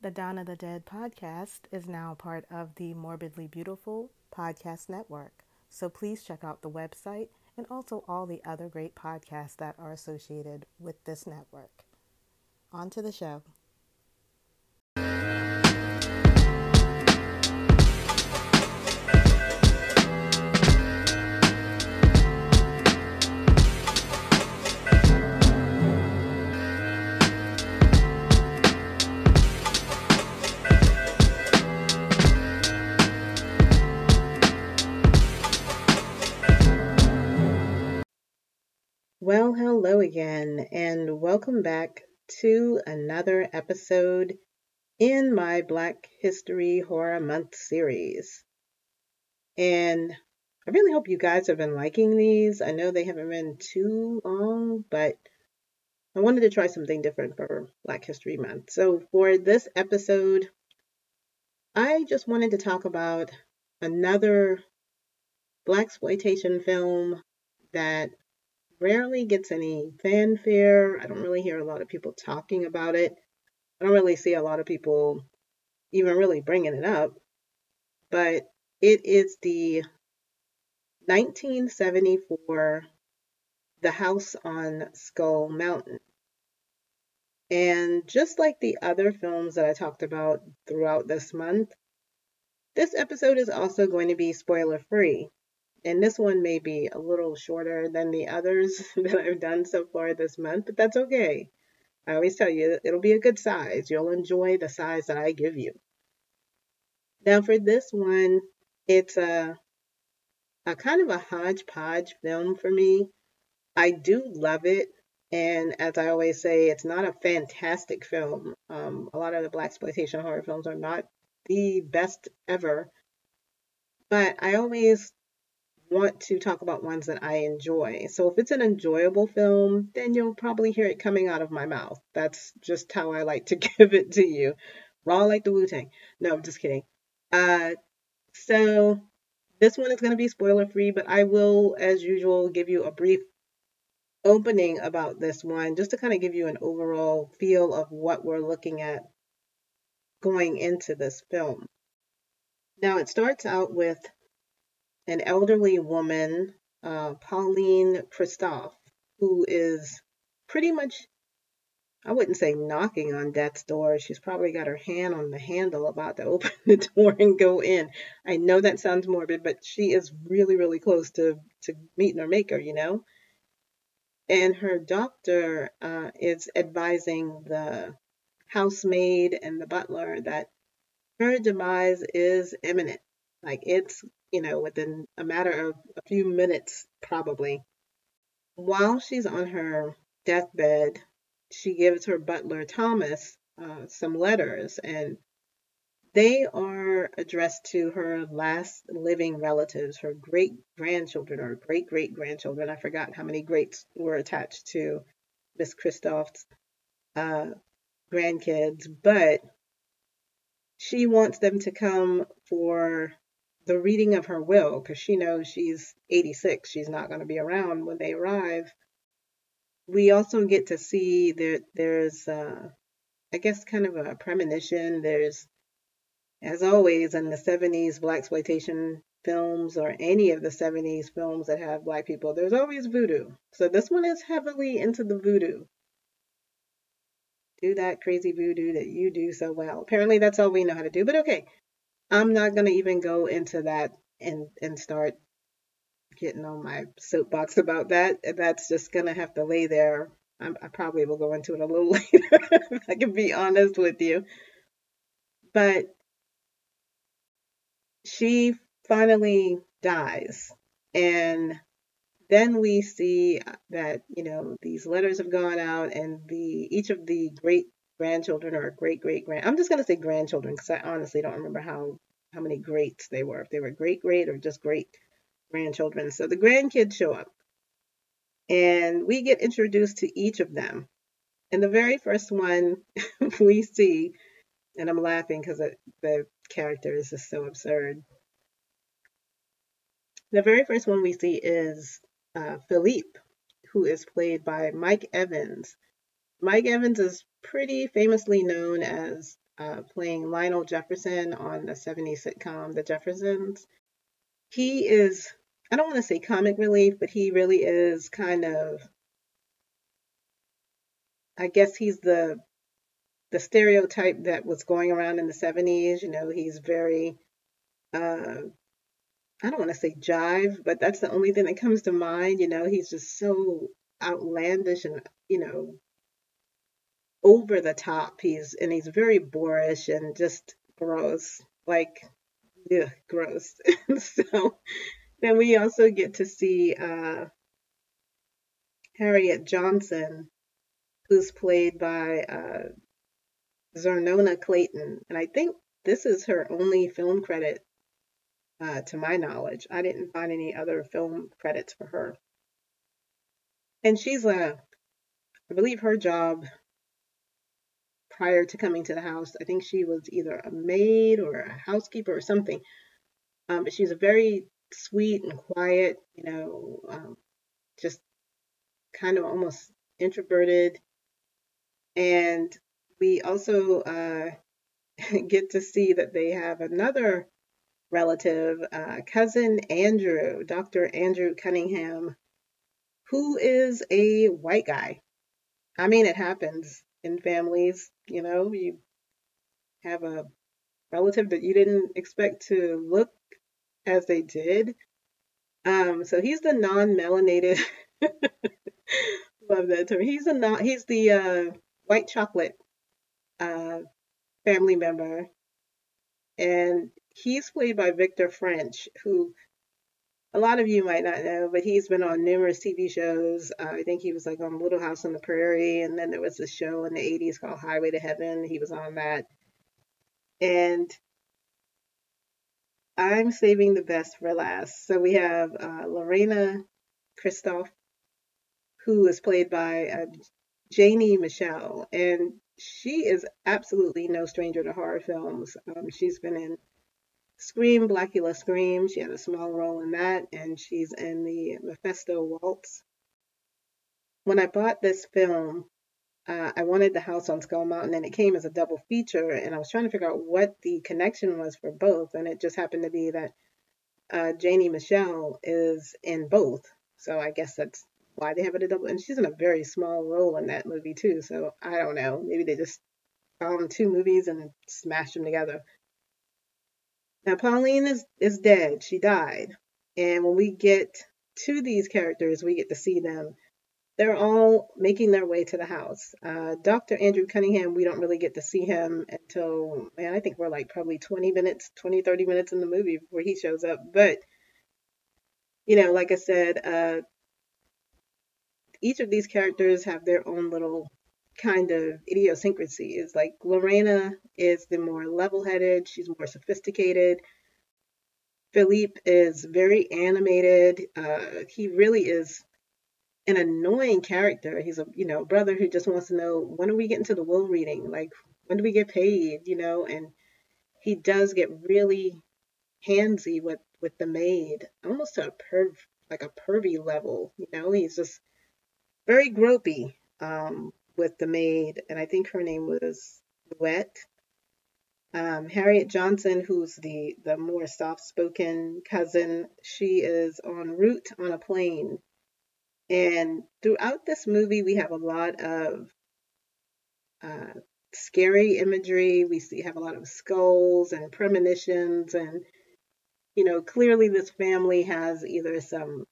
The Dawn of the Dead podcast is now part of the Morbidly Beautiful podcast network. So please check out the website and also all the other great podcasts that are associated with this network. On to the show. Hello again, and welcome back to another episode in my Black History Horror Month series. And I really hope you guys have been liking these. I know they haven't been too long, but I wanted to try something different for Black History Month. So, for this episode, I just wanted to talk about another Blaxploitation film that rarely gets any fanfare. I don't really hear a lot of people talking about it. I don't really see a lot of people even really bringing it up. But it is the 1974 The House on Skull Mountain. And just like the other films that I talked about throughout this month, this episode is also going to be spoiler free and this one may be a little shorter than the others that I've done so far this month, but that's okay. I always tell you, it'll be a good size. You'll enjoy the size that I give you. Now, for this one, it's a, a kind of a hodgepodge film for me. I do love it. And as I always say, it's not a fantastic film. Um, a lot of the Blaxploitation horror films are not the best ever. But I always want to talk about ones that I enjoy. So if it's an enjoyable film, then you'll probably hear it coming out of my mouth. That's just how I like to give it to you. Raw like the Wu Tang. No, I'm just kidding. Uh, so this one is going to be spoiler free, but I will, as usual, give you a brief opening about this one just to kind of give you an overall feel of what we're looking at going into this film. Now, it starts out with an elderly woman, uh, Pauline Christophe, who is pretty much, I wouldn't say knocking on death's door. She's probably got her hand on the handle about to open the door and go in. I know that sounds morbid, but she is really, really close to, to meeting her maker, you know? And her doctor uh, is advising the housemaid and the butler that her demise is imminent. Like it's you know, within a matter of a few minutes, probably. While she's on her deathbed, she gives her butler, Thomas, uh, some letters, and they are addressed to her last living relatives, her great grandchildren or great great grandchildren. I forgot how many greats were attached to Miss Christophe's uh, grandkids, but she wants them to come for the reading of her will because she knows she's 86. She's not going to be around when they arrive. We also get to see that there's, uh, I guess, kind of a premonition. There's, as always, in the 70s Blaxploitation films or any of the 70s films that have black people, there's always voodoo. So this one is heavily into the voodoo. Do that crazy voodoo that you do so well. Apparently, that's all we know how to do, but okay. I'm not gonna even go into that and and start getting on my soapbox about that. That's just gonna have to lay there. I'm, i probably will go into it a little later. If I can be honest with you, but she finally dies, and then we see that you know these letters have gone out, and the each of the great grandchildren or great great grand. I'm just gonna say grandchildren because I honestly don't remember how how many greats they were, if they were great great or just great grandchildren. So the grandkids show up, and we get introduced to each of them. And the very first one we see, and I'm laughing because the character is just so absurd. The very first one we see is uh, Philippe, who is played by Mike Evans. Mike Evans is pretty famously known as uh, playing Lionel Jefferson on the 70s sitcom The Jeffersons. He is, I don't want to say comic relief, but he really is kind of, I guess he's the the stereotype that was going around in the 70s. You know, he's very, uh, I don't want to say jive, but that's the only thing that comes to mind. You know, he's just so outlandish and, you know, over the top. He's and he's very boorish and just gross, like ugh, gross. so then we also get to see uh, Harriet Johnson, who's played by uh, Xernona Clayton, and I think this is her only film credit. Uh, to my knowledge, I didn't find any other film credits for her. And she's a, I believe her job prior to coming to the house. I think she was either a maid or a housekeeper or something. Um, but she's a very sweet and quiet, you know, um, just kind of almost introverted. And we also uh, get to see that they have another relative, uh, cousin Andrew, Dr. Andrew Cunningham, who is a white guy. I mean, it happens in families. You know, you have a relative that you didn't expect to look as they did. Um, so he's the non-melanated. love that term. He's a non. He's the uh, white chocolate uh, family member, and he's played by Victor French, who a lot of you might not know, but he's been on numerous TV shows. Uh, I think he was like on Little House on the Prairie, and then there was this show in the 80s called Highway to Heaven. He was on that. And I'm saving the best for last. So we have uh, Lorena Christophe, who is played by uh, Janee Michelle, and she is absolutely no stranger to horror films. Um, she's been in Scream, Blacula Scream. She had a small role in that, and she's in the Mephisto Waltz. When I bought this film, uh, I wanted the house on Skull Mountain, and it came as a double feature, and I was trying to figure out what the connection was for both, and it just happened to be that uh, Janee Michelle is in both, so I guess that's why they have it a double. And she's in a very small role in that movie too, so I don't know. Maybe they just found two movies and smashed them together. Now, Pauline is, is dead. She died. And when we get to these characters, we get to see them. They're all making their way to the house. Uh, Dr. Andrew Cunningham, we don't really get to see him until, man, I think we're like probably 20 minutes, 20, 30 minutes in the movie before he shows up. But, you know, like I said, uh, each of these characters have their own little kind of idiosyncrasy is Like Lorena is the more level headed, she's more sophisticated. Philippe is very animated. Uh, he really is an annoying character. He's a you know brother who just wants to know when are we getting to the will reading? Like when do we get paid? You know, and he does get really handsy with with the maid, almost to a perv like a pervy level. You know, he's just very gropey. Um, with the maid, and I think her name was Louette. Um, Harriet Johnson, who's the the more soft-spoken cousin, she is en route on a plane. And throughout this movie, we have a lot of uh, scary imagery. We see have a lot of skulls and premonitions, and you know, clearly this family has either some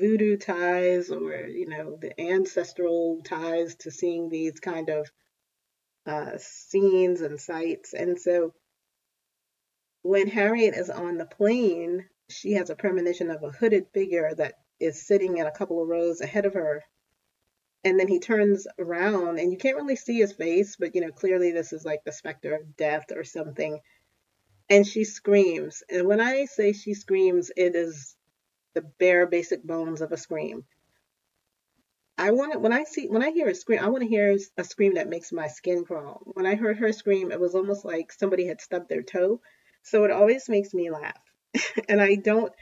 voodoo ties or you know the ancestral ties to seeing these kind of uh, scenes and sights. And so when harriet is on the plane she has a premonition of a hooded figure that is sitting in a couple of rows ahead of her. And then he turns around and you can't really see his face but you know clearly this is like the specter of death or something. And she screams. And when i say she screams it is the bare basic bones of a scream. I want when I see when I hear a scream, I want to hear a scream that makes my skin crawl. When I heard her scream, it was almost like somebody had stubbed their toe. So it always makes me laugh. and I don't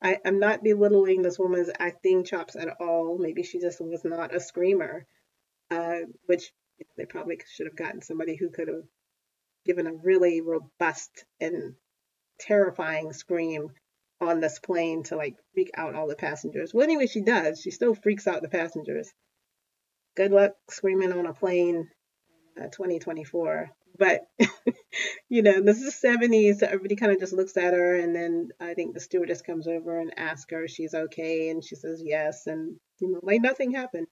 I, I'm not belittling this woman's acting chops at all. Maybe she just was not a screamer. Uh, which they probably should have gotten somebody who could have given a really robust and terrifying scream on this plane to like freak out all the passengers. Well, anyway, she does. She still freaks out the passengers. Good luck screaming on a plane uh, 2024. But, you know, this is 70s, so everybody kind of just looks at her. And then I think the stewardess comes over and asks her she's okay. And she says yes. And, you know, like nothing happened.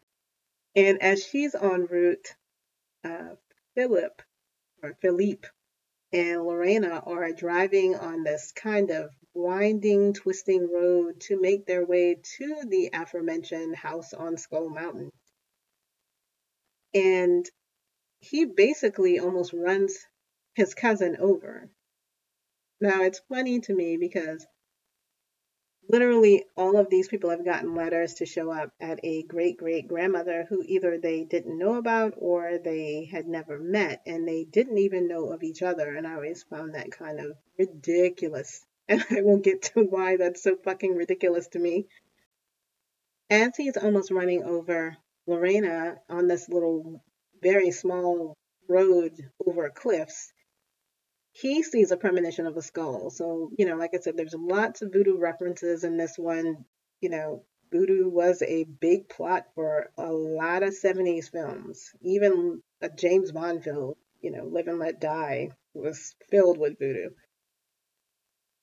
And as she's en route, uh, Philip or Philippe and Lorena are driving on this kind of winding, twisting road to make their way to the aforementioned house on Skull Mountain. And he basically almost runs his cousin over. Now, it's funny to me because literally all of these people have gotten letters to show up at a great great grandmother who either they didn't know about or they had never met and they didn't even know of each other. And I always found that kind of ridiculous. And I won't get to why that's so fucking ridiculous to me. As he's almost running over Lorena on this little, very small road over cliffs, he sees a premonition of a skull. So, you know, like I said, there's lots of voodoo references in this one. You know, voodoo was a big plot for a lot of 70s films. Even a James Bond film, you know, Live and Let Die, was filled with voodoo.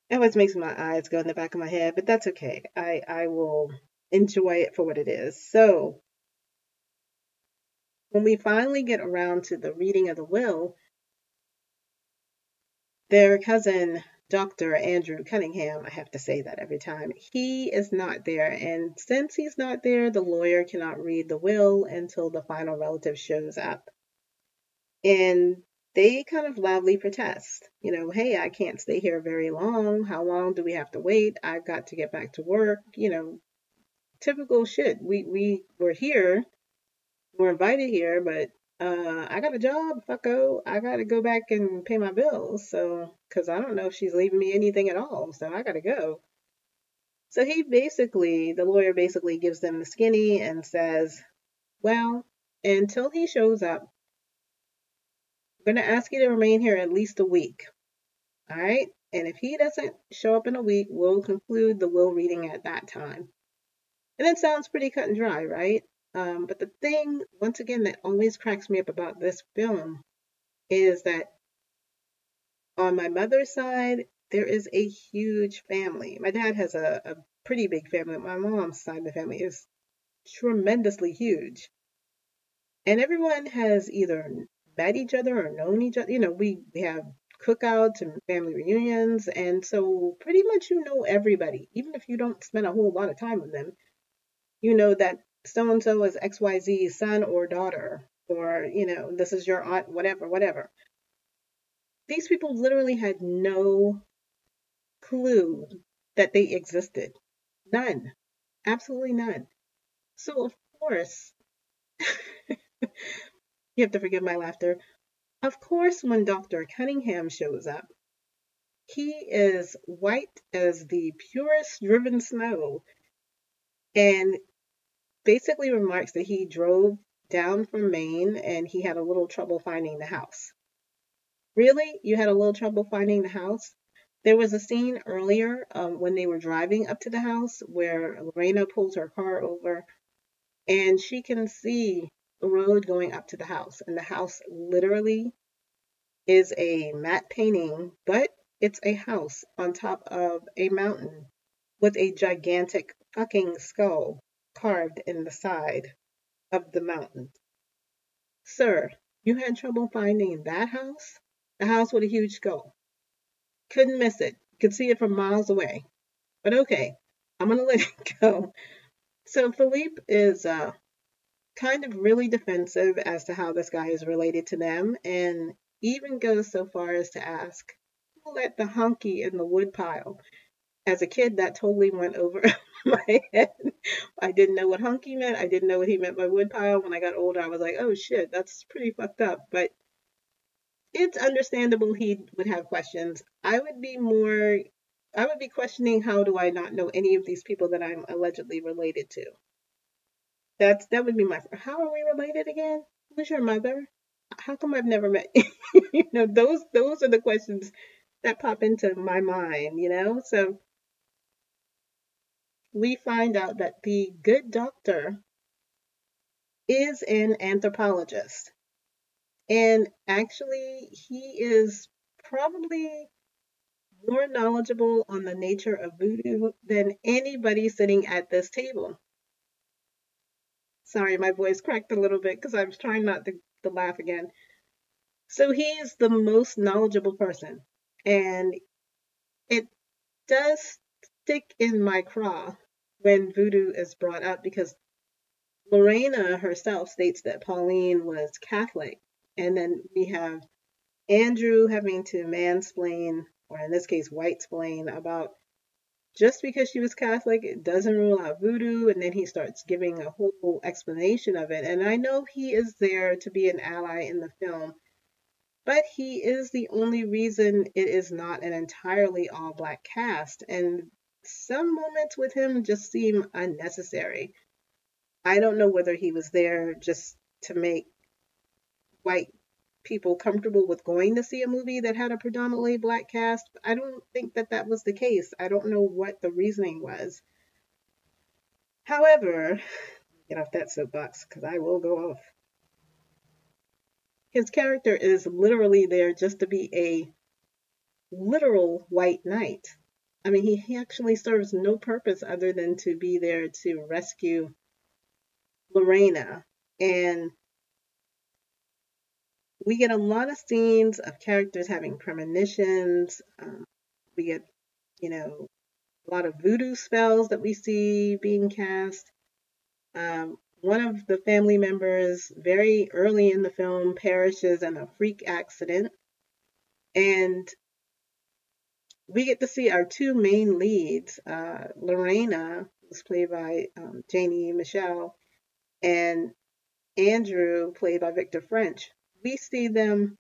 It always makes my eyes go in the back of my head, but that's okay. I, I will enjoy it for what it is. So, when we finally get around to the reading of the will, their cousin, Dr. Andrew Cunningham, I have to say that every time, he is not there. And since he's not there, the lawyer cannot read the will until the final relative shows up. And they kind of loudly protest, you know, hey, I can't stay here very long. How long do we have to wait? I've got to get back to work. You know, typical shit. We we were here, we're invited here, but uh, I got a job, fucko. I got to go back and pay my bills. So, because I don't know if she's leaving me anything at all. So I got to go. So he basically, the lawyer basically gives them the skinny and says, well, until he shows up, I'm going to ask you to remain here at least a week. All right. And if he doesn't show up in a week, we'll conclude the will reading at that time. And it sounds pretty cut and dry, right? Um, but the thing, once again, that always cracks me up about this film is that on my mother's side, there is a huge family. My dad has a, a pretty big family. My mom's side of the family is tremendously huge. And everyone has either met each other or known each other. You know, we, we have cookouts and family reunions. And so pretty much you know everybody, even if you don't spend a whole lot of time with them. You know that so and so is XYZ's son or daughter, or, you know, this is your aunt, whatever, whatever. These people literally had no clue that they existed. None. Absolutely none. So, of course, you have to forgive my laughter. Of course, when Dr. Cunningham shows up, he is white as the purest driven snow. And basically remarks that he drove down from Maine and he had a little trouble finding the house. Really? You had a little trouble finding the house? There was a scene earlier um, when they were driving up to the house where Lorena pulls her car over and she can see the road going up to the house. And the house literally is a matte painting, but it's a house on top of a mountain with a gigantic fucking skull carved in the side of the mountain. Sir, you had trouble finding that house? The house with a huge skull. Couldn't miss it. Could see it from miles away. But okay, I'm gonna let it go. So Philippe is uh, kind of really defensive as to how this guy is related to them, and even goes so far as to ask, who let the honky in the woodpile? As a kid, that totally went over my head. I didn't know what hunky meant. I didn't know what he meant by woodpile. When I got older, I was like, oh shit, that's pretty fucked up. But it's understandable he would have questions. I would be more, I would be questioning how do I not know any of these people that I'm allegedly related to. That's that would be my. How are we related again? Who's your mother? how come I've never met you know those those are the questions that pop into my mind you know so we find out that the good doctor is an anthropologist and actually he is probably more knowledgeable on the nature of voodoo than anybody sitting at this table sorry my voice cracked a little bit because I was trying not to to laugh again. So he is the most knowledgeable person. And it does stick in my craw when voodoo is brought up because Lorena herself states that Pauline was Catholic. And then we have Andrew having to mansplain, or in this case, white explain about just because she was Catholic, it doesn't rule out voodoo. And then he starts giving a whole explanation of it. And I know he is there to be an ally in the film, but he is the only reason it is not an entirely all black cast. And some moments with him just seem unnecessary. I don't know whether he was there just to make white people comfortable with going to see a movie that had a predominantly black cast. I don't think that that was the case. I don't know what the reasoning was. However, get off that soapbox because I will go off. His character is literally there just to be a literal white knight. I mean, he, he actually serves no purpose other than to be there to rescue Lorena. And we get a lot of scenes of characters having premonitions. Um, we get, you know, a lot of voodoo spells that we see being cast. Um, one of the family members, very early in the film, perishes in a freak accident. And we get to see our two main leads, uh, Lorena, who's played by um, Janee Michelle, and Andrew, played by Victor French we see them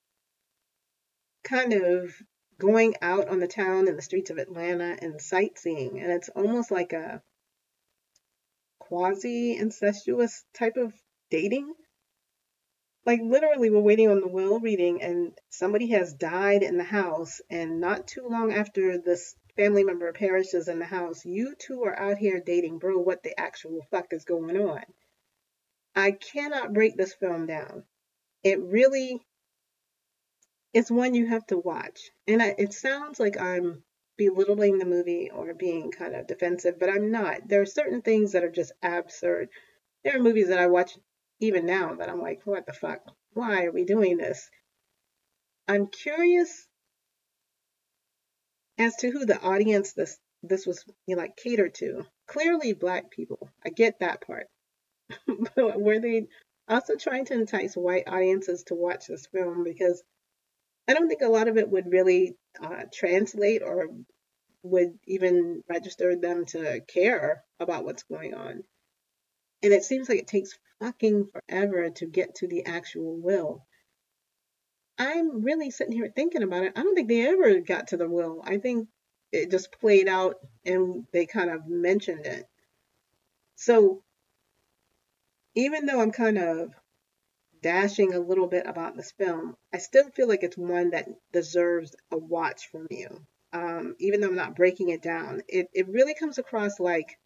kind of going out on the town and the streets of Atlanta and sightseeing. And it's almost like a quasi incestuous type of dating. Like literally, we're waiting on the will reading, and somebody has died in the house. And not too long after this family member perishes in the house, you two are out here dating. Bro, what the actual fuck is going on? I cannot break this film down it really is one you have to watch. And I, it sounds like I'm belittling the movie or being kind of defensive, but I'm not. There are certain things that are just absurd. There are movies that I watch even now that I'm like, what the fuck? Why are we doing this? I'm curious as to who the audience this this was you know, like catered to. Clearly black people. I get that part. but were they also trying to entice white audiences to watch this film because I don't think a lot of it would really uh, translate or would even register them to care about what's going on. And it seems like it takes fucking forever to get to the actual will. I'm really sitting here thinking about it. I don't think they ever got to the will. I think it just played out and they kind of mentioned it. So even though I'm kind of dashing a little bit about this film, I still feel like it's one that deserves a watch from you. Um, even though I'm not breaking it down, it, it really comes across like,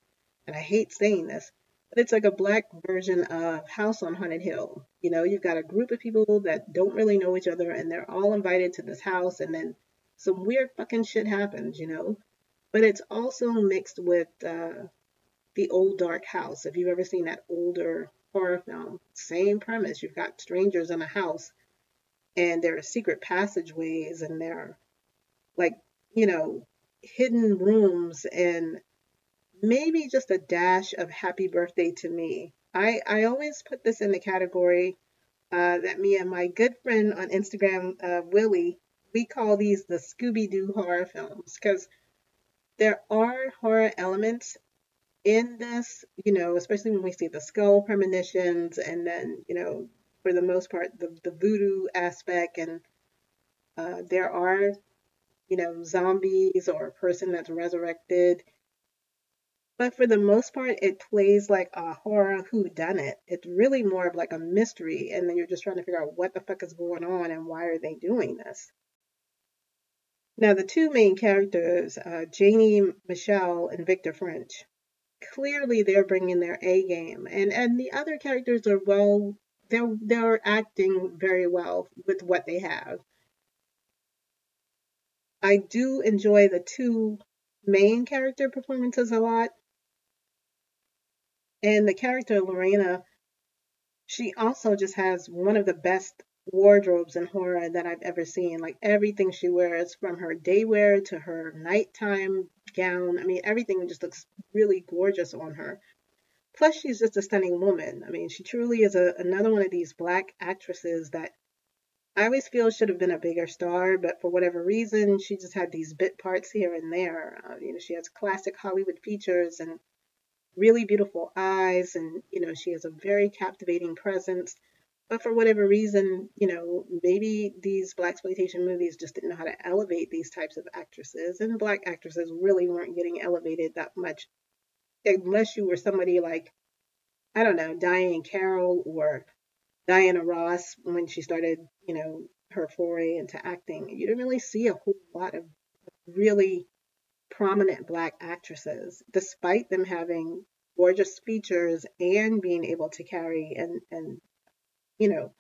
and I hate saying this, but it's like a black version of House on Haunted Hill. You know, you've got a group of people that don't really know each other and they're all invited to this house and then some weird fucking shit happens, you know? But it's also mixed with uh, the old dark house. If you've ever seen that older horror film. Same premise. You've got strangers in a house and there are secret passageways and there are like, you know, hidden rooms and maybe just a dash of happy birthday to me. I, I always put this in the category uh, that me and my good friend on Instagram, uh, Willie, we call these the Scooby Doo horror films because there are horror elements in this, you know, especially when we see the skull premonitions and then, you know, for the most part, the, the voodoo aspect, and uh, there are, you know, zombies or a person that's resurrected. But for the most part, it plays like a horror who done it. It's really more of like a mystery, and then you're just trying to figure out what the fuck is going on and why are they doing this. Now, the two main characters, uh, Janee Michelle and Victor French, clearly they're bringing their A game, and and the other characters are well, they're they're acting very well with what they have. I do enjoy the two main character performances a lot. And the character Lorena, she also just has one of the best wardrobes in horror that I've ever seen. Like everything she wears, from her day wear to her nighttime gown. I mean, everything just looks really gorgeous on her. Plus, she's just a stunning woman. I mean, she truly is a, another one of these black actresses that I always feel should have been a bigger star, but for whatever reason, she just had these bit parts here and there. Uh, you know, she has classic Hollywood features and really beautiful eyes and you know she has a very captivating presence. But for whatever reason you know maybe these Blaxploitation movies just didn't know how to elevate these types of actresses. And black actresses really weren't getting elevated that much. Unless you were somebody like i don't know diahann carroll or diana ross when she started you know her foray into acting. You didn't really see a whole lot of really prominent black actresses, despite them having gorgeous features and being able to carry and, and you know,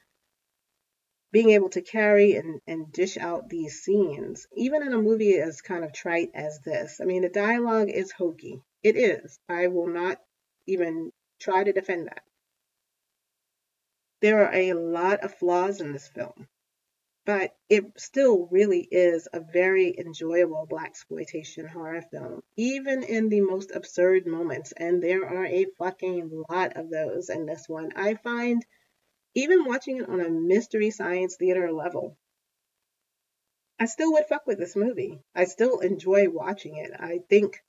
being able to carry and, and dish out these scenes, even in a movie as kind of trite as this. I mean, the dialogue is hokey. It is. I will not even try to defend that. There are a lot of flaws in this film but it still really is a very enjoyable Blaxploitation horror film, even in the most absurd moments. And there are a fucking lot of those in this one. I find even watching it on a mystery science theater level, I still would fuck with this movie. I still enjoy watching it. I think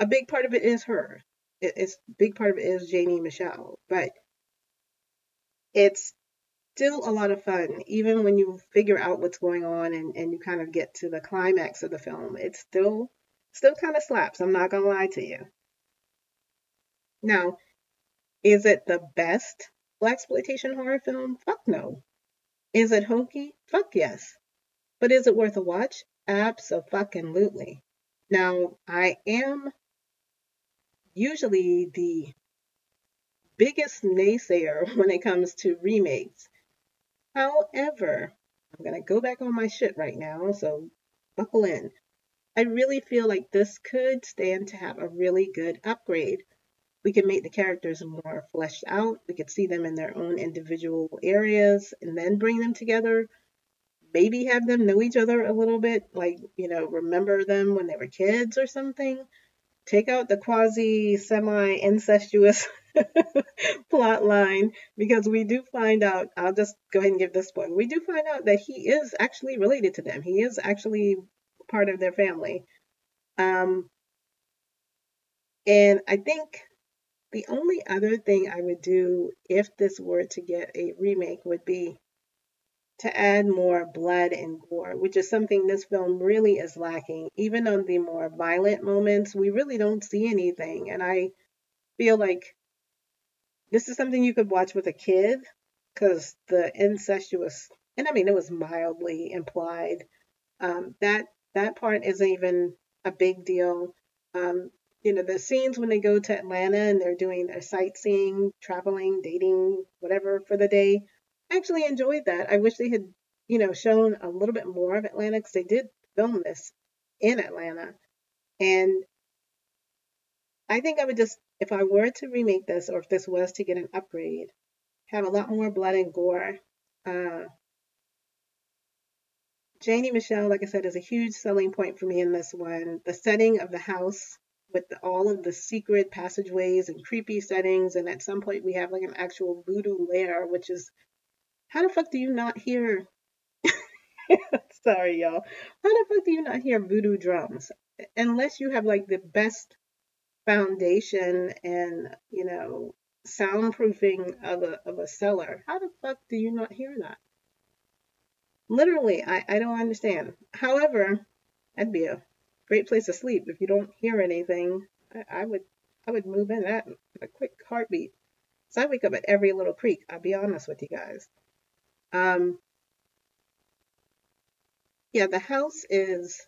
a big part of it is her. It's big part of it is Janee Michelle, but it's still a lot of fun, even when you figure out what's going on and, and you kind of get to the climax of the film. It still still kind of slaps. I'm not gonna lie to you. Now, is it the best Blaxploitation horror film? Fuck no. Is it hokey? Fuck yes. But is it worth a watch? Absolutely. Now, I am usually the biggest naysayer when it comes to remakes. However, I'm going to go back on my shit right now, so buckle in. I really feel like this could stand to have a really good upgrade. We could make the characters more fleshed out. We could see them in their own individual areas and then bring them together. Maybe have them know each other a little bit, like, you know, remember them when they were kids or something. Take out the quasi semi incestuous plot line because we do find out, I'll just go ahead and give this spoiler. We do find out that he is actually related to them. He is actually part of their family. Um, and I think the only other thing I would do if this were to get a remake would be to add more blood and gore, which is something this film really is lacking. Even on the more violent moments, we really don't see anything. And I feel like this is something you could watch with a kid because the incestuous, and I mean, it was mildly implied. Um, that that part isn't even a big deal. Um, you know, the scenes when they go to Atlanta and they're doing their sightseeing, traveling, dating, whatever for the day, I actually enjoyed that. I wish they had, you know, shown a little bit more of Atlanta because they did film this in Atlanta. And I think I would just if I were to remake this, or if this was to get an upgrade, have a lot more blood and gore. Uh, Janee Michelle, like I said, is a huge selling point for me in this one. The setting of the house with the, all of the secret passageways and creepy settings, and at some point we have like an actual voodoo lair, which is how the fuck do you not hear? Sorry, y'all. How the fuck do you not hear voodoo drums? Unless you have like the best foundation and you know soundproofing of a of a cellar. How the fuck do you not hear that? Literally, I, I don't understand. However, that'd be a great place to sleep if you don't hear anything. I, I would I would move in that a quick heartbeat. So I wake up at every little creek. I'll be honest with you guys. Um, yeah, the house is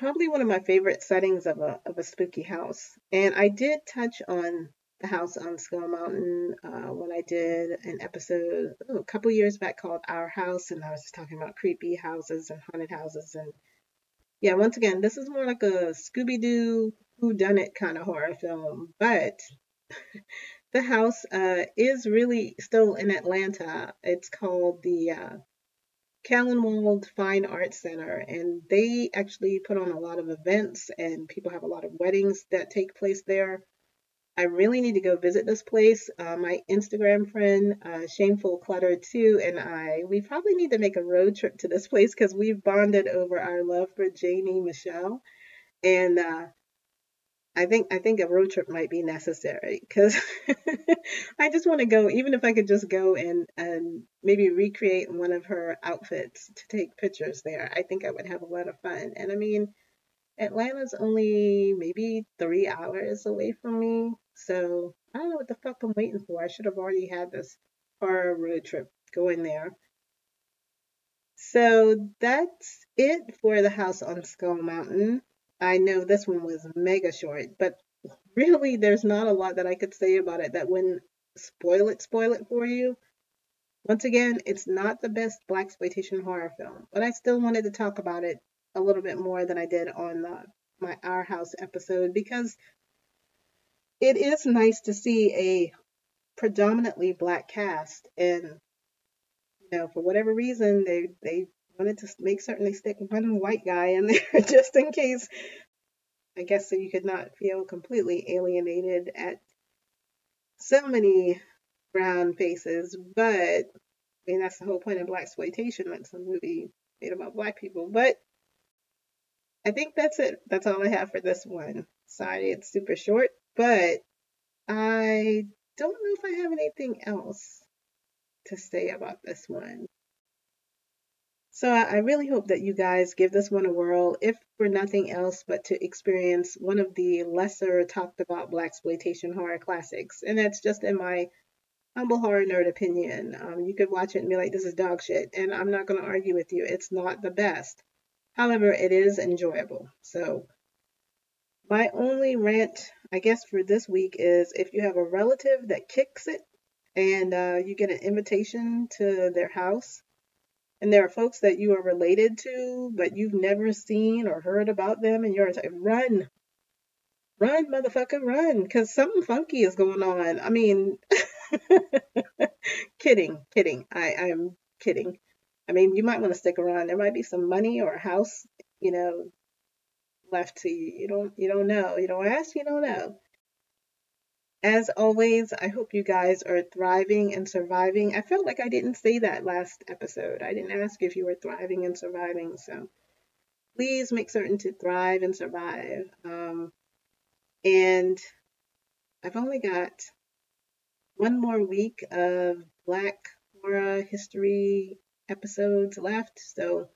probably one of my favorite settings of a of a spooky house. And I did touch on the house on Skull Mountain uh, when I did an episode oh, a couple years back called Our House, and I was just talking about creepy houses and haunted houses. And yeah, once again, this is more like a Scooby Doo Who Done It kind of horror film, but the house uh, is really still in Atlanta. It's called the uh, Callanwolde Fine Arts Center, and they actually put on a lot of events, and people have a lot of weddings that take place there. I really need to go visit this place. Uh, my Instagram friend, uh, Shameful Clutter 2, and I, we probably need to make a road trip to this place because we've bonded over our love for Janee Michelle. And uh, I think I think a road trip might be necessary because I just want to go, even if I could just go and and maybe recreate one of her outfits to take pictures there. I think I would have a lot of fun. And I mean, Atlanta's only maybe three hours away from me, so I don't know what the fuck I'm waiting for. I should have already had this horror road trip going there. So that's it for the house on Skull Mountain. I know this one was mega short, but really there's not a lot that I could say about it that wouldn't spoil it, spoil it for you. Once again, it's not the best Blaxploitation horror film, but I still wanted to talk about it a little bit more than I did on the, my Our House episode because it is nice to see a predominantly black cast and you know for whatever reason they they wanted to make certain they stick one white guy in there just in case. I guess so you could not feel completely alienated at so many brown faces, but I mean that's the whole point of Blaxploitation. That's a movie made about black people. But I think that's it. That's all I have for this one. Sorry, it's super short, but I don't know if I have anything else to say about this one. So I really hope that you guys give this one a whirl, if for nothing else but to experience one of the lesser talked about Blaxploitation horror classics. And that's just in my humble horror nerd opinion. Um, you could watch it and be like, this is dog shit. And I'm not going to argue with you. It's not the best. However, it is enjoyable. So my only rant, I guess, for this week is if you have a relative that kicks it and uh, you get an invitation to their house and there are folks that you are related to, but you've never seen or heard about them, and you're like, run, run, motherfucker, run, because something funky is going on. I mean, kidding, kidding. I, I'm kidding. I mean, you might want to stick around. There might be some money or a house, you know, left to you. You don't, you don't know. You don't ask, you don't know. As always, I hope you guys are thriving and surviving. I felt like I didn't say that last episode. I didn't ask if you were thriving and surviving. So please make certain to thrive and survive. Um, and I've only got one more week of Black horror history episodes left. So,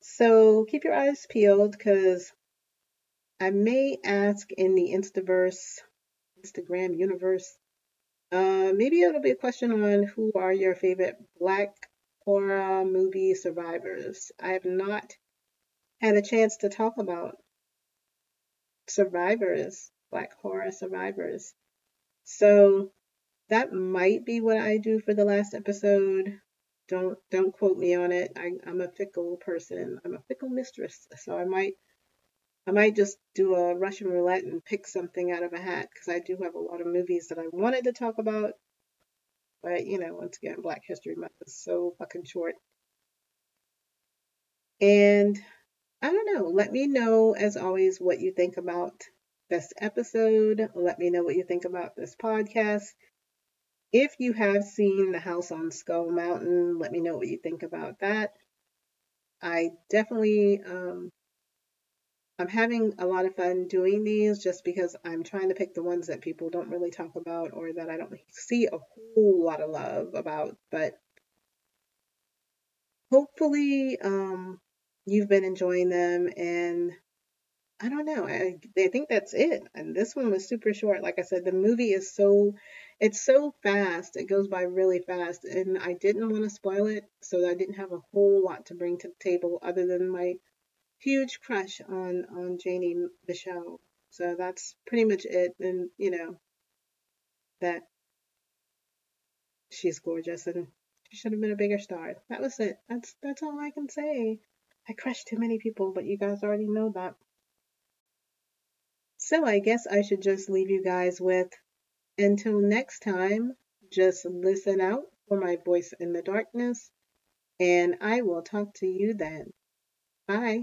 so keep your eyes peeled because I may ask in the Instaverse Instagram universe. Uh, maybe it'll be a question on who are your favorite black horror movie survivors. I have not had a chance to talk about survivors, black horror survivors. So that might be what I do for the last episode. Don't don't quote me on it. I, I'm a fickle person. I'm a fickle mistress. So I might I might just do a Russian roulette and pick something out of a hat because I do have a lot of movies that I wanted to talk about. But, you know, once again, Black History Month is so fucking short. And I don't know. Let me know, as always, what you think about this episode. Let me know what you think about this podcast. If you have seen The House on Skull Mountain, let me know what you think about that. I definitely um, I'm having a lot of fun doing these just because I'm trying to pick the ones that people don't really talk about or that I don't see a whole lot of love about. But hopefully, um, you've been enjoying them. And I don't know. I, I think that's it. And this one was super short. Like I said, the movie is so, it's so fast. It goes by really fast. And I didn't want to spoil it, so I didn't have a whole lot to bring to the table other than my huge crush on, on Janee Michelle. So that's pretty much it. And, you know, that she's gorgeous and she should have been a bigger star. That was it. That's, that's all I can say. I crushed too many people, but you guys already know that. So I guess I should just leave you guys with until next time, just listen out for my voice in the darkness, and I will talk to you then. Bye.